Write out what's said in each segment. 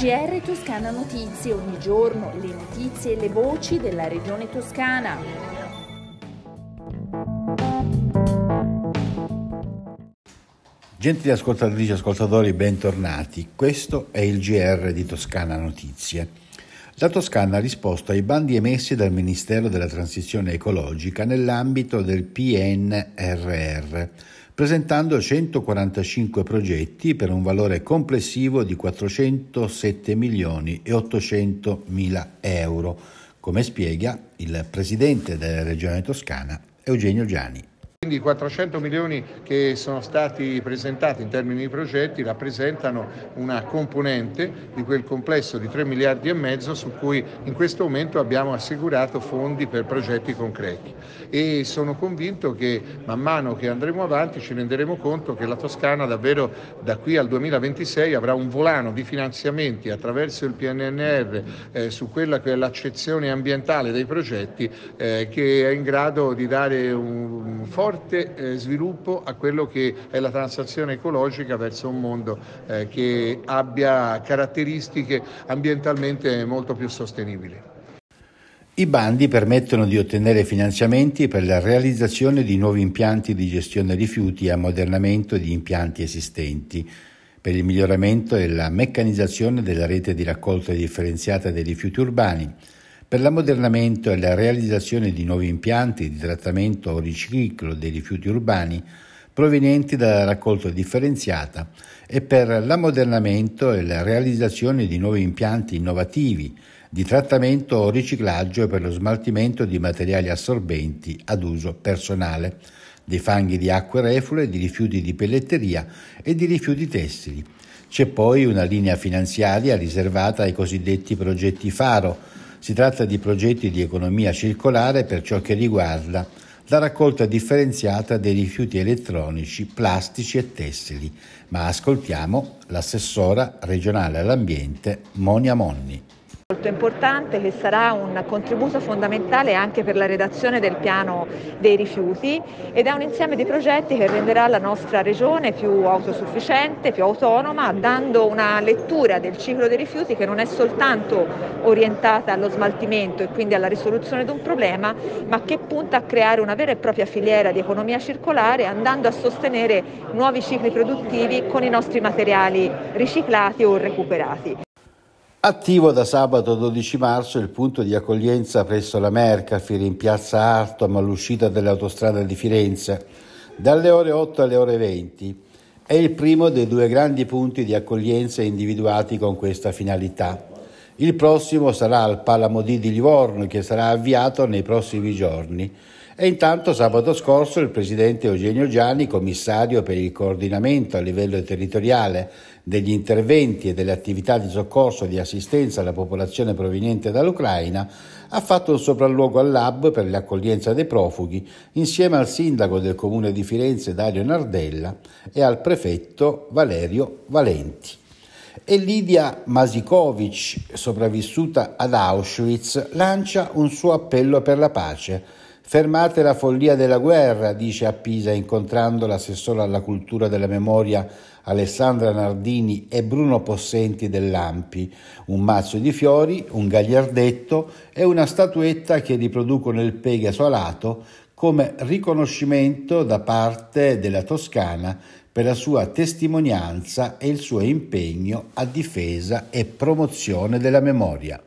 GR Toscana Notizie, ogni giorno le notizie e le voci della regione toscana. Gentili ascoltatrici e ascoltatori, bentornati. Questo è il GR di Toscana Notizie. La Toscana ha risposto ai bandi emessi dal Ministero della Transizione Ecologica nell'ambito del PNRR presentando 145 progetti per un valore complessivo di 407 milioni e 800 mila euro, come spiega il presidente della Regione Toscana Eugenio Giani. Quindi i 400 milioni che sono stati presentati in termini di progetti rappresentano una componente di quel complesso di 3 miliardi e mezzo su cui in questo momento abbiamo assicurato fondi per progetti concreti. E sono convinto che man mano che andremo avanti ci renderemo conto che la Toscana davvero da qui al 2026 avrà un volano di finanziamenti attraverso il PNNR eh, su quella che è l'accezione ambientale dei progetti eh, che è in grado di dare un forte forte eh, sviluppo a quello che è la transazione ecologica verso un mondo eh, che abbia caratteristiche ambientalmente molto più sostenibili. I bandi permettono di ottenere finanziamenti per la realizzazione di nuovi impianti di gestione rifiuti e ammodernamento di impianti esistenti, per il miglioramento e la meccanizzazione della rete di raccolta differenziata dei rifiuti urbani, per l'ammodernamento e la realizzazione di nuovi impianti di trattamento o riciclo dei rifiuti urbani provenienti dalla raccolta differenziata e per l'ammodernamento e la realizzazione di nuovi impianti innovativi di trattamento o riciclaggio per lo smaltimento di materiali assorbenti ad uso personale, dei fanghi di acque reflue, di rifiuti di pelletteria e di rifiuti tessili. C'è poi una linea finanziaria riservata ai cosiddetti progetti faro, si tratta di progetti di economia circolare per ciò che riguarda la raccolta differenziata dei rifiuti elettronici, plastici e tessili. Ma ascoltiamo l'assessora regionale all'ambiente Monia Monni molto importante che sarà un contributo fondamentale anche per la redazione del piano dei rifiuti ed è un insieme di progetti che renderà la nostra regione più autosufficiente, più autonoma, dando una lettura del ciclo dei rifiuti che non è soltanto orientata allo smaltimento e quindi alla risoluzione di un problema, ma che punta a creare una vera e propria filiera di economia circolare andando a sostenere nuovi cicli produttivi con i nostri materiali riciclati o recuperati. Attivo da sabato 12 marzo il punto di accoglienza presso la Mercafir in piazza Artom all'uscita dell'autostrada di Firenze dalle ore 8 alle ore 20. È il primo dei due grandi punti di accoglienza individuati con questa finalità. Il prossimo sarà al Palamodì di Livorno che sarà avviato nei prossimi giorni. E intanto sabato scorso il presidente Eugenio Gianni, commissario per il coordinamento a livello territoriale degli interventi e delle attività di soccorso e di assistenza alla popolazione proveniente dall'Ucraina, ha fatto un sopralluogo al lab per l'accoglienza dei profughi insieme al sindaco del comune di Firenze Dario Nardella e al prefetto Valerio Valenti. E Lidia Masikovic, sopravvissuta ad Auschwitz, lancia un suo appello per la pace. Fermate la follia della guerra, dice a Pisa incontrando l'assessore alla cultura della memoria Alessandra Nardini e Bruno Possenti dell'Ampi, un mazzo di fiori, un gagliardetto e una statuetta che riproducono il Pegaso alato come riconoscimento da parte della Toscana per la sua testimonianza e il suo impegno a difesa e promozione della memoria.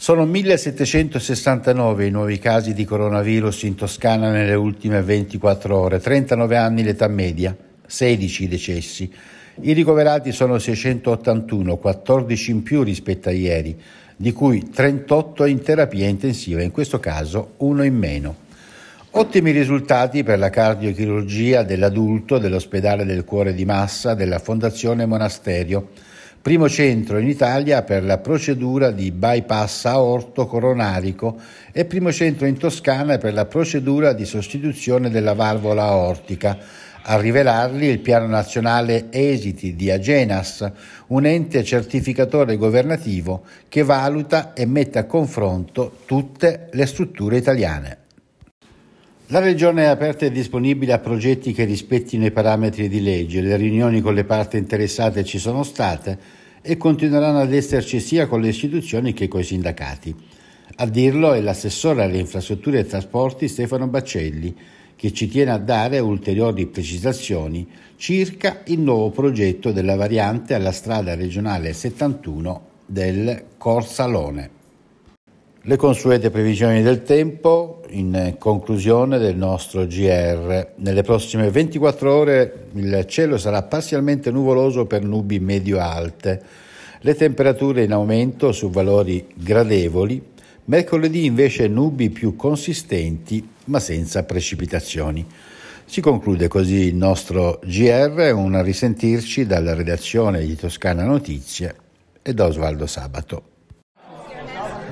Sono 1769 i nuovi casi di coronavirus in Toscana nelle ultime 24 ore, 39 anni l'età media, 16 i decessi. I ricoverati sono 681, 14 in più rispetto a ieri, di cui 38 in terapia intensiva, in questo caso uno in meno. Ottimi risultati per la cardiochirurgia dell'adulto dell'ospedale del cuore di Massa della Fondazione Monasterio primo centro in Italia per la procedura di bypass aorto coronarico e primo centro in Toscana per la procedura di sostituzione della valvola aortica. A rivelarli il Piano Nazionale Esiti di Agenas, un ente certificatore governativo che valuta e mette a confronto tutte le strutture italiane. La Regione è aperta e disponibile a progetti che rispettino i parametri di legge. Le riunioni con le parti interessate ci sono state e continueranno ad esserci sia con le istituzioni che con i sindacati. A dirlo è l'assessore alle infrastrutture e trasporti Stefano Baccelli, che ci tiene a dare ulteriori precisazioni circa il nuovo progetto della variante alla strada regionale 71 del Corsalone. Le consuete previsioni del tempo in conclusione del nostro GR. Nelle prossime 24 ore il cielo sarà parzialmente nuvoloso per nubi medio-alte. Le temperature in aumento su valori gradevoli Mercoledì invece nubi più consistenti ma senza precipitazioni. Si conclude così il nostro GR, un risentirci dalla redazione di Toscana Notizie e da Osvaldo Sabato.